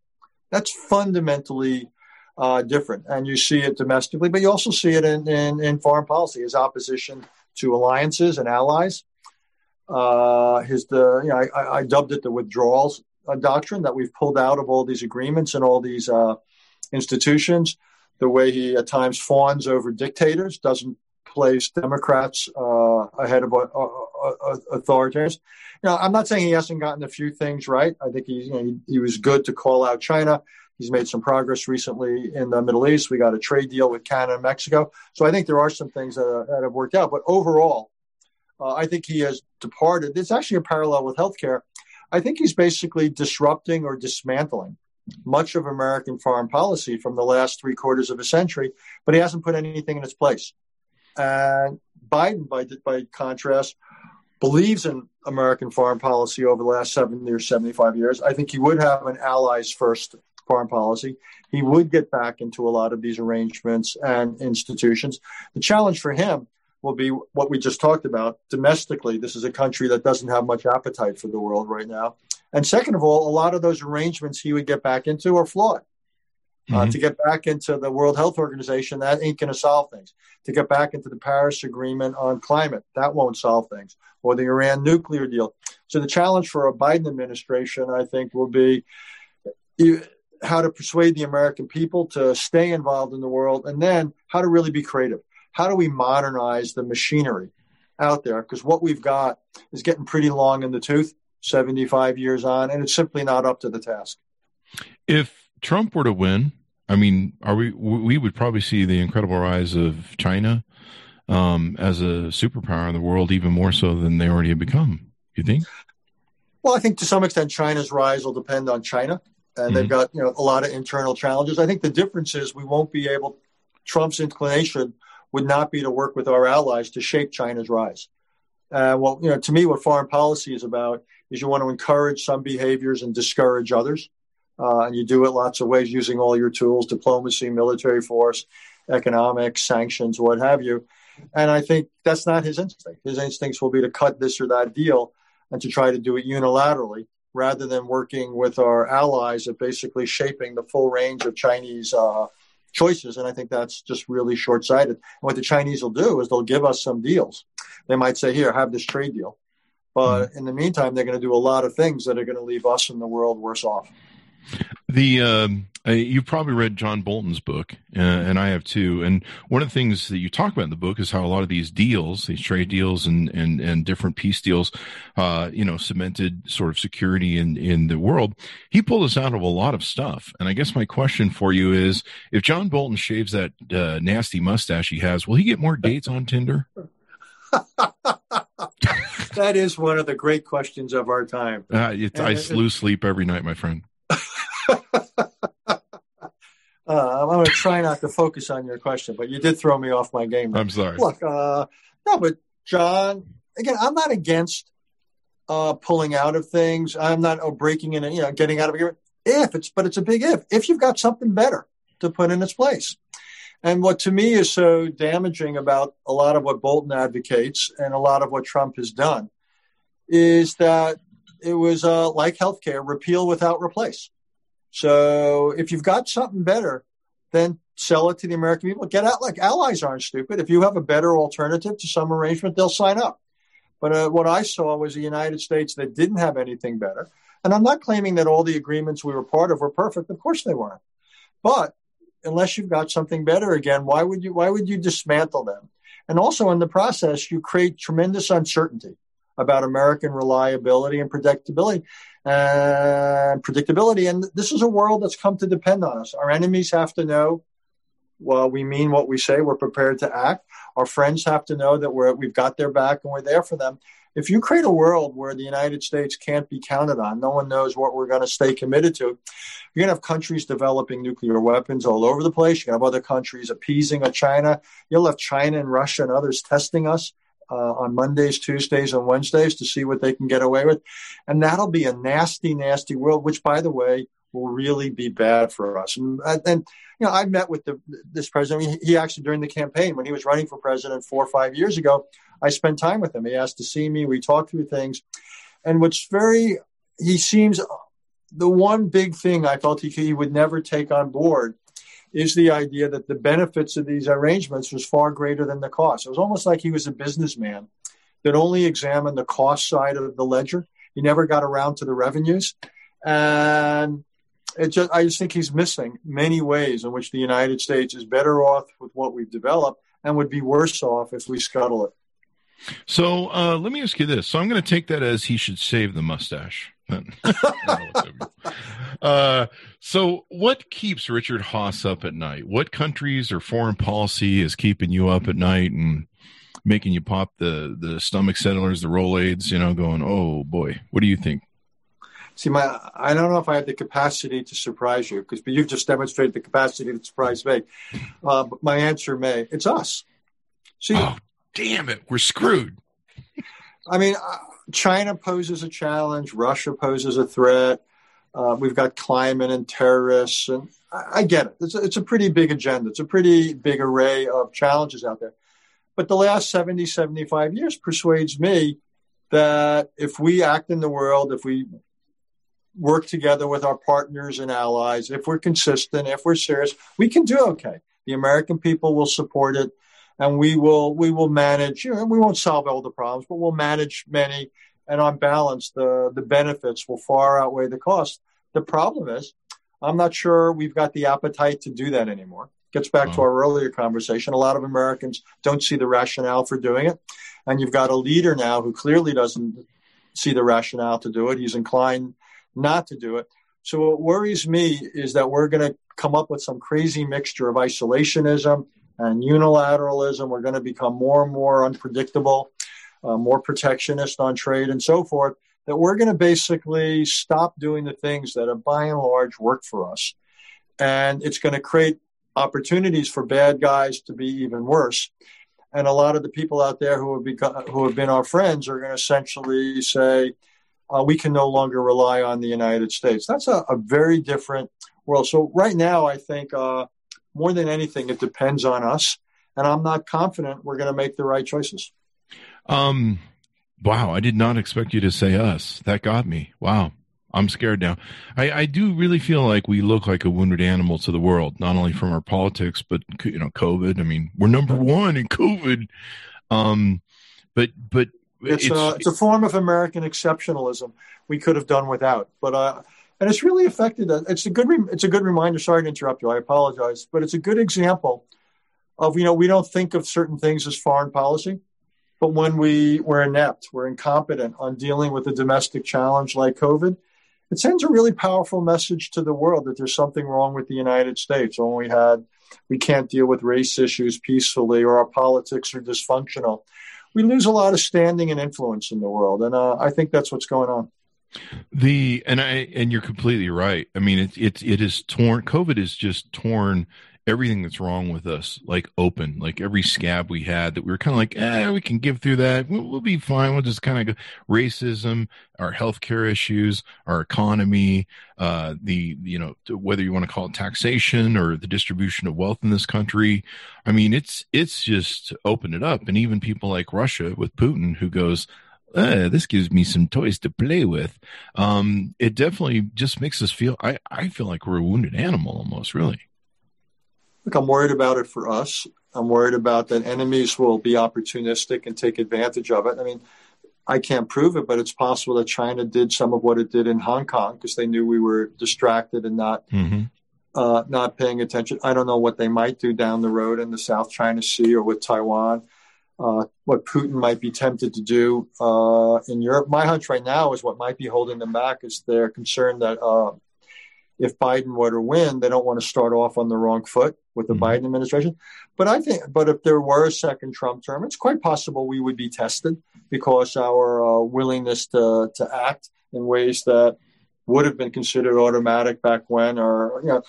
That's fundamentally uh, different. And you see it domestically, but you also see it in, in, in foreign policy, his opposition to alliances and allies. Uh, his the you know I, I dubbed it the withdrawals uh, doctrine that we've pulled out of all these agreements and all these uh, institutions. The way he at times fawns over dictators doesn't place Democrats uh, ahead of uh, uh, authoritarians. Now, I'm not saying he hasn't gotten a few things right. I think he, you know, he, he was good to call out China. He's made some progress recently in the Middle East. We got a trade deal with Canada and Mexico. So I think there are some things that, that have worked out. But overall, uh, I think he has departed. It's actually a parallel with healthcare. I think he's basically disrupting or dismantling much of American foreign policy from the last three quarters of a century, but he hasn't put anything in its place. And Biden, by, by contrast, believes in American foreign policy over the last seven years, 75 years. I think he would have an allies first foreign policy. He would get back into a lot of these arrangements and institutions. The challenge for him will be what we just talked about domestically. This is a country that doesn't have much appetite for the world right now. And second of all, a lot of those arrangements he would get back into are flawed. Uh, mm-hmm. Uh, to get back into the World Health Organization, that ain't going to solve things. To get back into the Paris Agreement on climate, that won't solve things. Or the Iran nuclear deal. So the challenge for a Biden administration, I think, will be you, how to persuade the American people to stay involved in the world, and then how to really be creative. How do we modernize the machinery out there? Because what we've got is getting pretty long in the tooth, 75 years on, and it's simply not up to the task. If Trump were to win, I mean, are we? We would probably see the incredible rise of China um, as a superpower in the world, even more so than they already have become. You think? Well, I think to some extent China's rise will depend on China, and mm-hmm. they've got you know a lot of internal challenges. I think the difference is we won't be able. Trump's inclination would not be to work with our allies to shape China's rise. Uh, well, you know, to me, what foreign policy is about is you want to encourage some behaviors and discourage others. Uh, and you do it lots of ways using all your tools diplomacy, military force, economics, sanctions, what have you. And I think that's not his instinct. His instincts will be to cut this or that deal and to try to do it unilaterally rather than working with our allies at basically shaping the full range of Chinese uh, choices. And I think that's just really short sighted. And what the Chinese will do is they'll give us some deals. They might say, here, have this trade deal. But mm-hmm. in the meantime, they're going to do a lot of things that are going to leave us and the world worse off. The um, uh, you've probably read John Bolton's book, uh, and I have too. And one of the things that you talk about in the book is how a lot of these deals, these trade deals, and and and different peace deals, uh, you know, cemented sort of security in in the world. He pulled us out of a lot of stuff. And I guess my question for you is, if John Bolton shaves that uh, nasty mustache he has, will he get more dates on Tinder? [laughs] [laughs] that is one of the great questions of our time. Uh, I lose sleep every night, my friend. Uh, I'm going to try not to focus on your question, but you did throw me off my game. I'm sorry. Look, uh, no, but John, again, I'm not against uh, pulling out of things. I'm not oh, breaking in, and, you know, getting out of agreement. If it's, but it's a big if. If you've got something better to put in its place. And what to me is so damaging about a lot of what Bolton advocates and a lot of what Trump has done is that it was uh, like healthcare, repeal without replace. So if you've got something better, then sell it to the American people. Get out. Like allies aren't stupid. If you have a better alternative to some arrangement, they'll sign up. But uh, what I saw was the United States that didn't have anything better. And I'm not claiming that all the agreements we were part of were perfect. Of course they weren't. But unless you've got something better again, why would you why would you dismantle them? And also in the process, you create tremendous uncertainty about American reliability and predictability and predictability. And this is a world that's come to depend on us. Our enemies have to know well, we mean what we say. We're prepared to act. Our friends have to know that we're, we've got their back and we're there for them. If you create a world where the United States can't be counted on, no one knows what we're going to stay committed to, you're going to have countries developing nuclear weapons all over the place. You have other countries appeasing a China. You'll have China and Russia and others testing us uh, on Mondays, Tuesdays, and Wednesdays to see what they can get away with. And that'll be a nasty, nasty world, which, by the way, will really be bad for us. And, and you know, I met with the, this president. He actually, during the campaign, when he was running for president four or five years ago, I spent time with him. He asked to see me. We talked through things. And what's very, he seems, the one big thing I felt he, he would never take on board is the idea that the benefits of these arrangements was far greater than the cost. It was almost like he was a businessman that only examined the cost side of the ledger. He never got around to the revenues. And it just, I just think he's missing many ways in which the United States is better off with what we've developed and would be worse off if we scuttle it. So uh, let me ask you this. So I'm going to take that as he should save the mustache. [laughs] uh, so, what keeps Richard Haass up at night? What countries or foreign policy is keeping you up at night and making you pop the the stomach settlers, the Rolaids? You know, going, oh boy, what do you think? See, my I don't know if I have the capacity to surprise you because you've just demonstrated the capacity to surprise me. Uh, but my answer may it's us. See, oh, damn it, we're screwed. I mean, uh, China poses a challenge. Russia poses a threat. Uh, we've got climate and terrorists, and I, I get it. It's a, it's a pretty big agenda. It's a pretty big array of challenges out there. But the last 70, 75 years persuades me that if we act in the world, if we work together with our partners and allies, if we're consistent, if we're serious, we can do okay. The American people will support it and we will we will manage. You know, we won't solve all the problems, but we'll manage many. And on balance, the the benefits will far outweigh the cost. The problem is, I'm not sure we've got the appetite to do that anymore. Gets back oh. to our earlier conversation. A lot of Americans don't see the rationale for doing it. And you've got a leader now who clearly doesn't see the rationale to do it. He's inclined not to do it. So what worries me is that we're going to come up with some crazy mixture of isolationism and unilateralism. We're going to become more and more unpredictable, uh, more protectionist on trade and so forth. That we're going to basically stop doing the things that have by and large worked for us. And it's going to create opportunities for bad guys to be even worse. And a lot of the people out there who have become, who have been our friends are going to essentially say, uh, we can no longer rely on the United States. That's a, a very different world. So right now, I think uh, more than anything, it depends on us, and I'm not confident we're going to make the right choices. Um, wow, I did not expect you to say us. That got me. Wow. I'm scared now. I, I do really feel like we look like a wounded animal to the world, not only from our politics, but you know, COVID. I mean, we're number one in COVID. Um, but but it's, it's, a, it's a form of American exceptionalism we could have done without. But uh, and it's really affected. It's a good it's a good reminder. Sorry to interrupt you. I apologize, but it's a good example of you know we don't think of certain things as foreign policy, but when we we're inept, we're incompetent on dealing with a domestic challenge like COVID it sends a really powerful message to the world that there's something wrong with the United States. When we had, we can't deal with race issues peacefully, or our politics are dysfunctional. We lose a lot of standing and influence in the world, and uh, I think that's what's going on. The and I and you're completely right. I mean, it's it it is torn. COVID is just torn everything that's wrong with us like open like every scab we had that we were kind of like eh we can give through that we'll, we'll be fine we'll just kind of go racism our healthcare issues our economy uh the you know whether you want to call it taxation or the distribution of wealth in this country i mean it's it's just open it up and even people like russia with putin who goes uh, this gives me some toys to play with. Um, it definitely just makes us feel. I I feel like we're a wounded animal almost, really. Look, I'm worried about it for us. I'm worried about that enemies will be opportunistic and take advantage of it. I mean, I can't prove it, but it's possible that China did some of what it did in Hong Kong because they knew we were distracted and not mm-hmm. uh, not paying attention. I don't know what they might do down the road in the South China Sea or with Taiwan. Uh, what Putin might be tempted to do uh, in Europe. My hunch right now is what might be holding them back is they're concerned that uh, if Biden were to win, they don't want to start off on the wrong foot with the mm-hmm. Biden administration. But I think, but if there were a second Trump term, it's quite possible we would be tested because our uh, willingness to to act in ways that would have been considered automatic back when, or you know,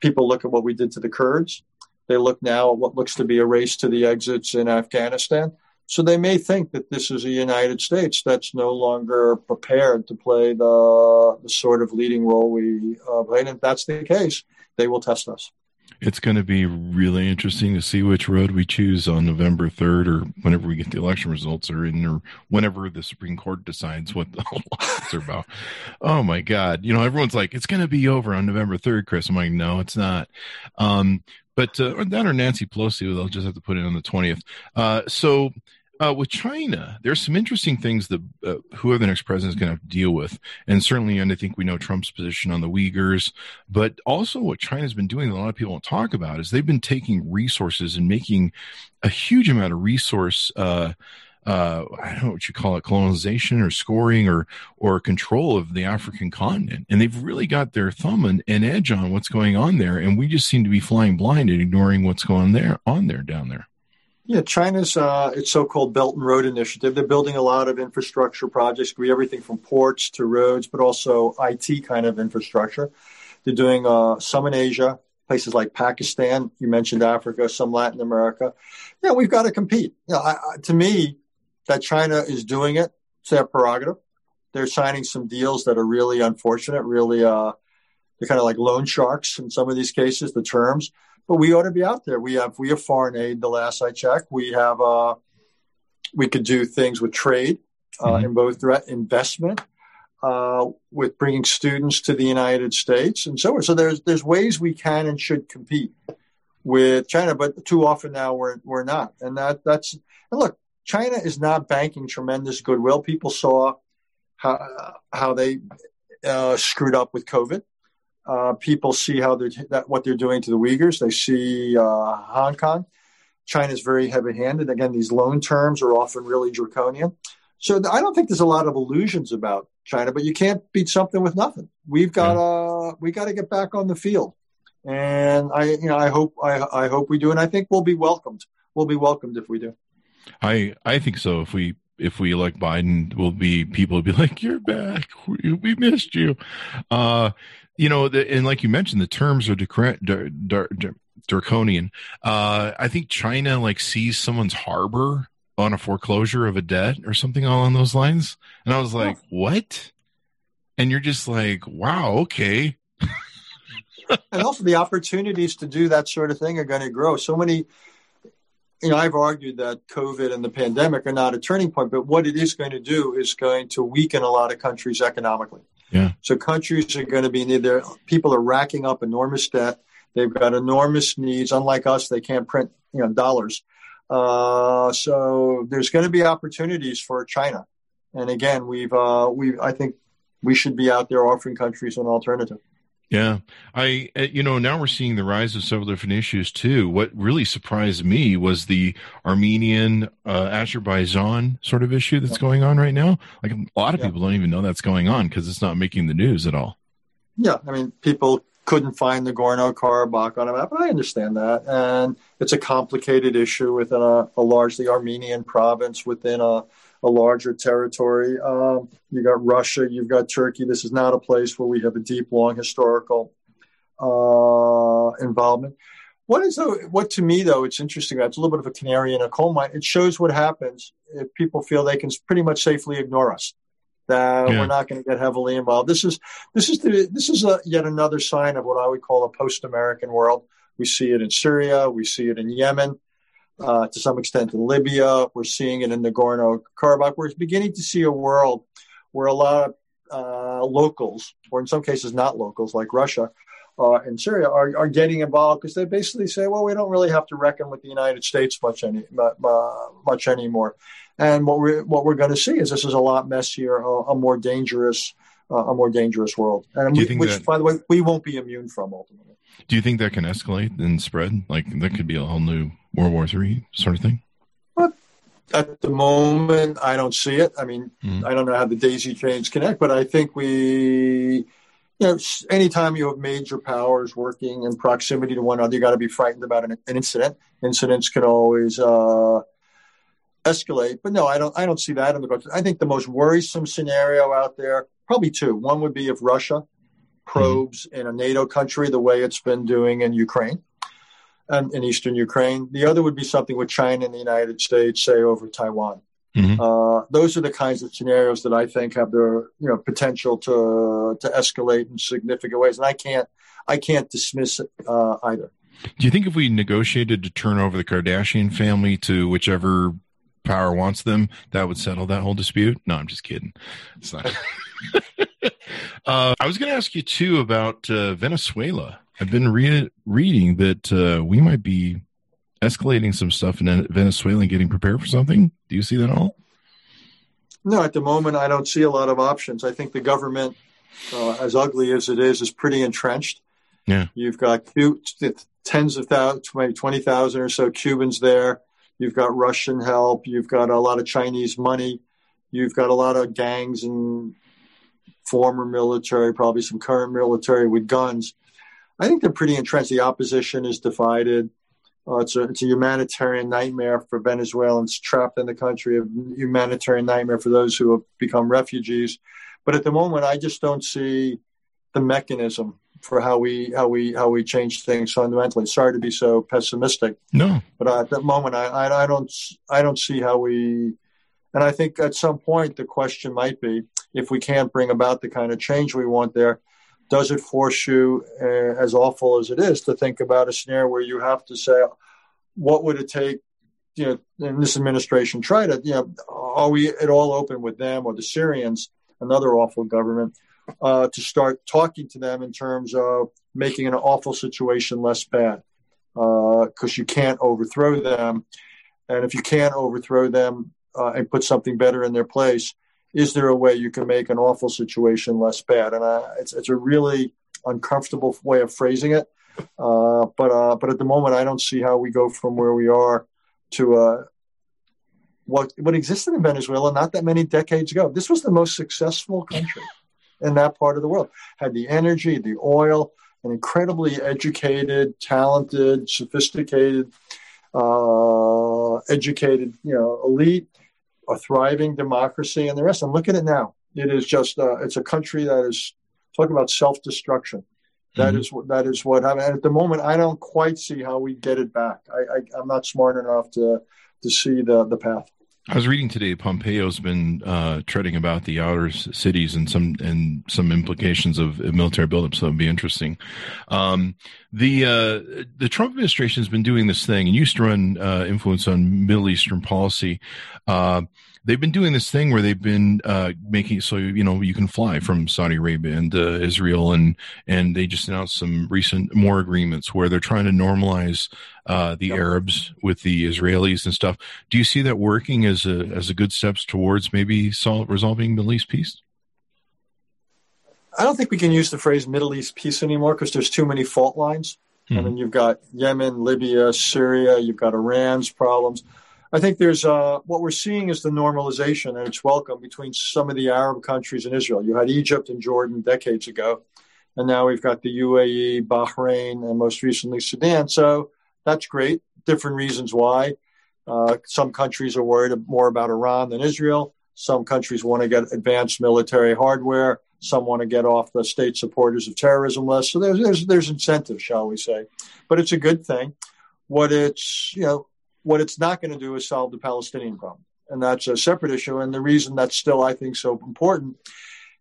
people look at what we did to the Kurds. They look now at what looks to be a race to the exits in Afghanistan. So they may think that this is a United States that's no longer prepared to play the, the sort of leading role we uh, played. And if that's the case, they will test us. It's going to be really interesting to see which road we choose on November 3rd or whenever we get the election results or in or whenever the Supreme Court decides what [laughs] the laws are about. Oh my God. You know, everyone's like, it's going to be over on November 3rd, Chris. I'm like, no, it's not. Um, but uh, that or Nancy Pelosi, they'll just have to put it on the 20th. Uh, so uh, with China, there's some interesting things that uh, whoever the next president is going to have to deal with, and certainly, and I think we know Trump's position on the Uyghurs, but also what China's been doing that a lot of people don't talk about is they've been taking resources and making a huge amount of resource. Uh, uh, I don't know what you call it, colonization or scoring or or control of the African continent, and they've really got their thumb and, and edge on what's going on there, and we just seem to be flying blind and ignoring what's going there on there down there. Yeah, China's uh, its so-called Belt and Road Initiative. They're building a lot of infrastructure projects, everything from ports to roads, but also IT kind of infrastructure. They're doing uh, some in Asia, places like Pakistan. You mentioned Africa, some Latin America. Yeah, we've got to compete. You know, I, I, to me, that China is doing it, it's their prerogative. They're signing some deals that are really unfortunate, really. Uh, they're kind of like loan sharks in some of these cases. The terms but we ought to be out there. We have we have foreign aid. The last I checked, we have uh, we could do things with trade uh, mm-hmm. in both direct investment, uh, with bringing students to the United States, and so on. So there's there's ways we can and should compete with China, but too often now we're we're not, and that that's and look. China is not banking tremendous goodwill. People saw how how they uh, screwed up with COVID. Uh, people see how they're that, what they're doing to the Uyghurs. They see uh, Hong Kong. China's very heavy-handed. Again, these loan terms are often really draconian. So I don't think there's a lot of illusions about China, but you can't beat something with nothing. We've got to we got to get back on the field, and I you know I hope I I hope we do, and I think we'll be welcomed. We'll be welcomed if we do. I I think so. If we if we elect Biden, will be people will be like, "You're back. We, we missed you." Uh, you know, the, and like you mentioned, the terms are draconian. Uh, I think China like sees someone's harbor on a foreclosure of a debt or something along those lines. And I was like, oh. what? And you're just like, wow, okay. [laughs] and also the opportunities to do that sort of thing are going to grow. So many, you know, I've argued that COVID and the pandemic are not a turning point, but what it is going to do is going to weaken a lot of countries economically. Yeah. So countries are going to be there. People are racking up enormous debt. They've got enormous needs. Unlike us, they can't print, you know, dollars. Uh, so there's going to be opportunities for China. And again, we've uh, we I think we should be out there offering countries an alternative. Yeah, I uh, you know now we're seeing the rise of several different issues too. What really surprised me was the Armenian uh, Azerbaijan sort of issue that's going on right now. Like a lot of yeah. people don't even know that's going on because it's not making the news at all. Yeah, I mean, people couldn't find the Gorno Karabakh on a map. and I understand that. And it's a complicated issue within a, a largely Armenian province within a, a larger territory. Um, you got Russia, you've got Turkey. This is not a place where we have a deep, long historical uh, involvement. What is the, what to me though? It's interesting. It's a little bit of a canary in a coal mine. It shows what happens if people feel they can pretty much safely ignore us that yeah. we're not going to get heavily involved. This is this is the, this is a, yet another sign of what I would call a post-American world. We see it in Syria, we see it in Yemen, uh, to some extent in Libya. We're seeing it in Nagorno Karabakh. We're beginning to see a world where a lot of uh, locals, or in some cases not locals, like Russia, uh, in Syria are, are getting involved because they basically say, well, we don't really have to reckon with the United States much any much anymore. And what we're what we're going to see is this is a lot messier, a, a more dangerous, a more dangerous world, and we, which, that, by the way, we won't be immune from ultimately. Do you think that can escalate and spread? Like that could be a whole new World War Three sort of thing. But at the moment, I don't see it. I mean, mm-hmm. I don't know how the daisy chains connect, but I think we you know, anytime you have major powers working in proximity to one another, you got to be frightened about an, an, incident. Incidents can always uh, escalate, but no, I don't. I don't see that in the. Book. I think the most worrisome scenario out there, probably two. One would be if Russia probes mm-hmm. in a NATO country the way it's been doing in Ukraine, and in eastern Ukraine. The other would be something with China and the United States, say over Taiwan. Mm-hmm. Uh, those are the kinds of scenarios that I think have the you know potential to to escalate in significant ways, and I can't I can't dismiss it uh, either. Do you think if we negotiated to turn over the Kardashian family to whichever power wants them, that would settle that whole dispute? No, I'm just kidding. It's not. [laughs] uh, I was going to ask you too about uh, Venezuela. I've been re- reading that uh, we might be escalating some stuff in Venezuela and getting prepared for something? Do you see that at all? No, at the moment, I don't see a lot of options. I think the government, uh, as ugly as it is, is pretty entrenched. Yeah. You've got tens of thousands, maybe 20,000 or so Cubans there. You've got Russian help. You've got a lot of Chinese money. You've got a lot of gangs and former military, probably some current military with guns. I think they're pretty entrenched. The opposition is divided. Uh, it's, a, it's a humanitarian nightmare for Venezuelans trapped in the country, a humanitarian nightmare for those who have become refugees. But at the moment, I just don't see the mechanism for how we how we how we change things fundamentally. Sorry to be so pessimistic. No, but at that moment, I, I, I don't I don't see how we. And I think at some point the question might be if we can't bring about the kind of change we want there, does it force you, uh, as awful as it is, to think about a scenario where you have to say, what would it take? You know, and this administration tried it. You know, are we at all open with them or the Syrians, another awful government, uh, to start talking to them in terms of making an awful situation less bad? Because uh, you can't overthrow them, and if you can't overthrow them uh, and put something better in their place, is there a way you can make an awful situation less bad? And it's, it's a really uncomfortable way of phrasing it. Uh, but uh, but at the moment, I don't see how we go from where we are to uh, what what existed in Venezuela not that many decades ago. This was the most successful country in that part of the world. Had the energy, the oil, an incredibly educated, talented, sophisticated, uh, educated, you know, elite, a thriving democracy, and the rest. And look at it now. It is just uh, it's a country that is talking about self destruction. That mm-hmm. is what that is what happened. And at the moment, I don't quite see how we get it back. I, I, I'm not smart enough to to see the the path. I was reading today. Pompeo's been uh, treading about the outer cities and some and some implications of military buildup. So it'd be interesting. Um, the uh, the Trump administration has been doing this thing and used to run uh, influence on Middle Eastern policy. They've been doing this thing where they've been uh, making so you know you can fly from Saudi Arabia and uh, Israel and and they just announced some recent more agreements where they're trying to normalize uh, the yep. Arabs with the Israelis and stuff. Do you see that working as a as a good steps towards maybe solve, resolving Middle East peace? I don't think we can use the phrase Middle East peace anymore because there's too many fault lines. Mm-hmm. I mean, you've got Yemen, Libya, Syria, you've got Iran's problems. I think there's uh, what we're seeing is the normalization, and it's welcome between some of the Arab countries and Israel. You had Egypt and Jordan decades ago, and now we've got the UAE, Bahrain, and most recently Sudan. So that's great. Different reasons why. Uh, some countries are worried more about Iran than Israel. Some countries want to get advanced military hardware. Some want to get off the state supporters of terrorism list. So there's there's there's incentive, shall we say? But it's a good thing. What it's you know what it's not going to do is solve the Palestinian problem. And that's a separate issue. And the reason that's still, I think, so important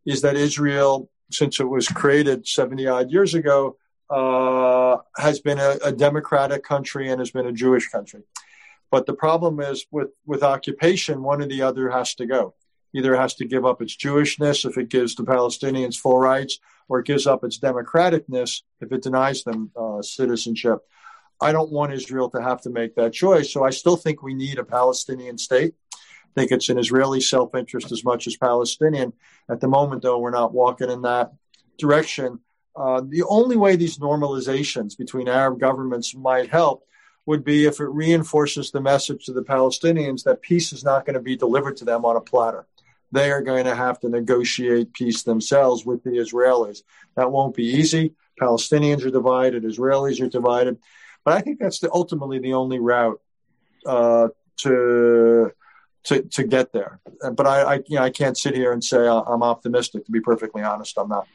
is that Israel, since it was created 70 odd years ago, uh, has been a, a, democratic country and has been a Jewish country. But the problem is with, with occupation, one or the other has to go. Either has to give up its Jewishness if it gives the Palestinians full rights, or it gives up its democraticness if it denies them uh, citizenship. I don't want Israel to have to make that choice. So I still think we need a Palestinian state. I think it's in Israeli self interest as much as Palestinian. At the moment, though, we're not walking in that direction. Uh, the only way these normalizations between Arab governments might help would be if it reinforces the message to the Palestinians that peace is not going to be delivered to them on a platter. They are going to have to negotiate peace themselves with the Israelis. That won't be easy. Palestinians are divided, Israelis are divided. But I think that's the, ultimately the only route uh, to to to get there. But I, I, you know I can't sit here and say I'm optimistic. To be perfectly honest, I'm not.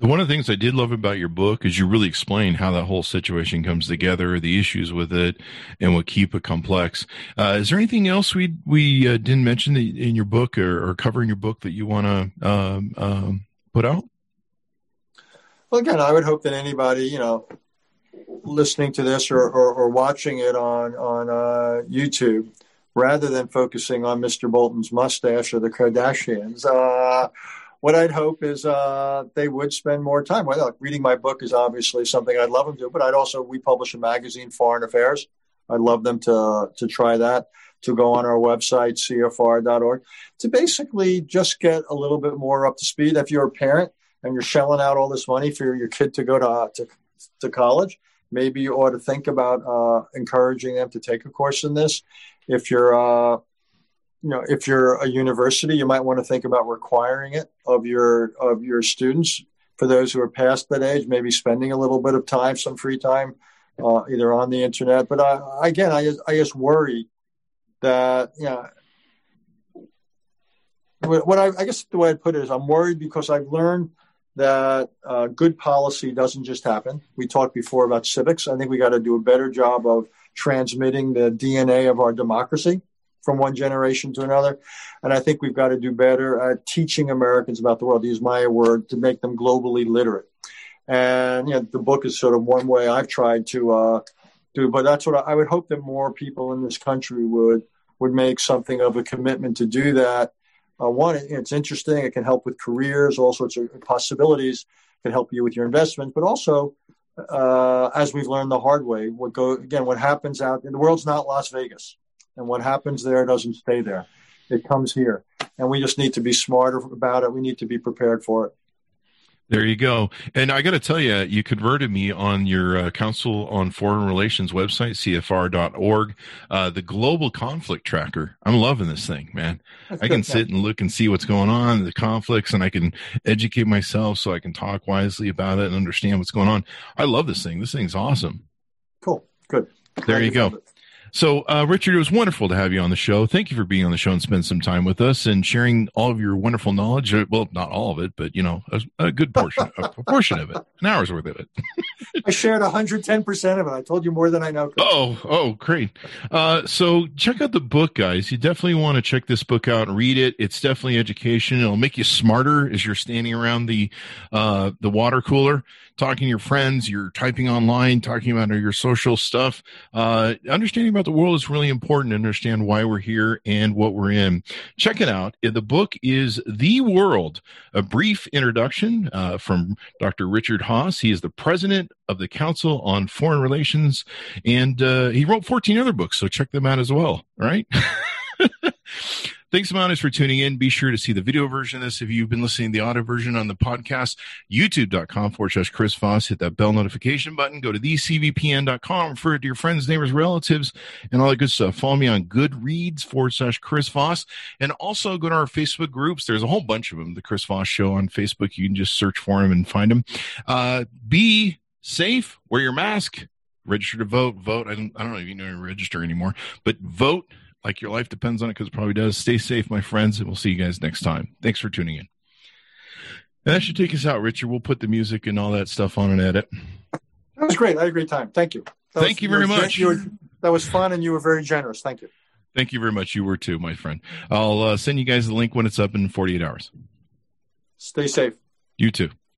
One of the things I did love about your book is you really explain how that whole situation comes together, the issues with it, and what keep it complex. Uh, is there anything else we we uh, didn't mention in your book or, or, cover in your book that you want to um, um, put out? Well, again, I would hope that anybody, you know, listening to this or, or, or watching it on on uh, YouTube, rather than focusing on Mr. Bolton's mustache or the Kardashians, uh, what I'd hope is uh, they would spend more time. Well, reading my book is obviously something I'd love them to, but I'd also we publish a magazine, Foreign Affairs. I'd love them to to try that. To go on our website, CFR.org, to basically just get a little bit more up to speed. If you're a parent and you're shelling out all this money for your kid to go to, to, to college, maybe you ought to think about uh, encouraging them to take a course in this. If you're, uh, you know, if you're a university, you might want to think about requiring it of your of your students. For those who are past that age, maybe spending a little bit of time, some free time, uh, either on the internet. But I, again, I just, I just worry that you know. What I, I guess the way I put it is, I'm worried because I've learned that uh, good policy doesn't just happen. We talked before about civics. I think we got to do a better job of transmitting the DNA of our democracy from one generation to another. And I think we've got to do better at teaching Americans about the world, to use my word, to make them globally literate. And you know, the book is sort of one way I've tried to uh, do, but that's what I, I would hope that more people in this country would would make something of a commitment to do that uh, one, it's interesting. It can help with careers, all sorts of possibilities. It can help you with your investment, but also, uh, as we've learned the hard way, what go again? What happens out in the world's not Las Vegas, and what happens there doesn't stay there. It comes here, and we just need to be smarter about it. We need to be prepared for it. There you go. And I got to tell you, you converted me on your uh, Council on Foreign Relations website, CFR.org, uh, the Global Conflict Tracker. I'm loving this thing, man. That's I can sit and look and see what's going on, the conflicts, and I can educate myself so I can talk wisely about it and understand what's going on. I love this thing. This thing's awesome. Cool. Good. There you go. So, uh, Richard, it was wonderful to have you on the show. Thank you for being on the show and spend some time with us and sharing all of your wonderful knowledge. Uh, well, not all of it, but you know, a, a good portion, a portion of it, an hour's worth of it. [laughs] I shared 110 percent of it. I told you more than I know. Oh, oh, great! Uh, so, check out the book, guys. You definitely want to check this book out and read it. It's definitely education. It'll make you smarter as you're standing around the uh, the water cooler talking to your friends, you're typing online, talking about your social stuff. Uh, understanding about the world is really important to understand why we're here and what we're in. Check it out. The book is The World, a brief introduction uh, from Dr. Richard Haass. He is the president of the Council on Foreign Relations, and uh, he wrote 14 other books, so check them out as well, right? [laughs] Thanks, Mounties, for tuning in. Be sure to see the video version of this if you've been listening to the audio version on the podcast. YouTube.com forward slash Chris Voss. Hit that bell notification button. Go to thecvpn.com. Refer it to your friends, neighbors, relatives, and all that good stuff. Follow me on Goodreads forward slash Chris Voss. And also go to our Facebook groups. There's a whole bunch of them. The Chris Voss Show on Facebook. You can just search for them and find them. Uh, be safe. Wear your mask. Register to vote. Vote. I don't, I don't know if you know to register anymore, but vote like your life depends on it because it probably does. Stay safe, my friends, and we'll see you guys next time. Thanks for tuning in. And that should take us out, Richard. We'll put the music and all that stuff on an edit. That was great. I had a great time. Thank you. That Thank was, you very you much. You were, that was fun, and you were very generous. Thank you. Thank you very much. You were too, my friend. I'll uh, send you guys the link when it's up in 48 hours. Stay safe. You too.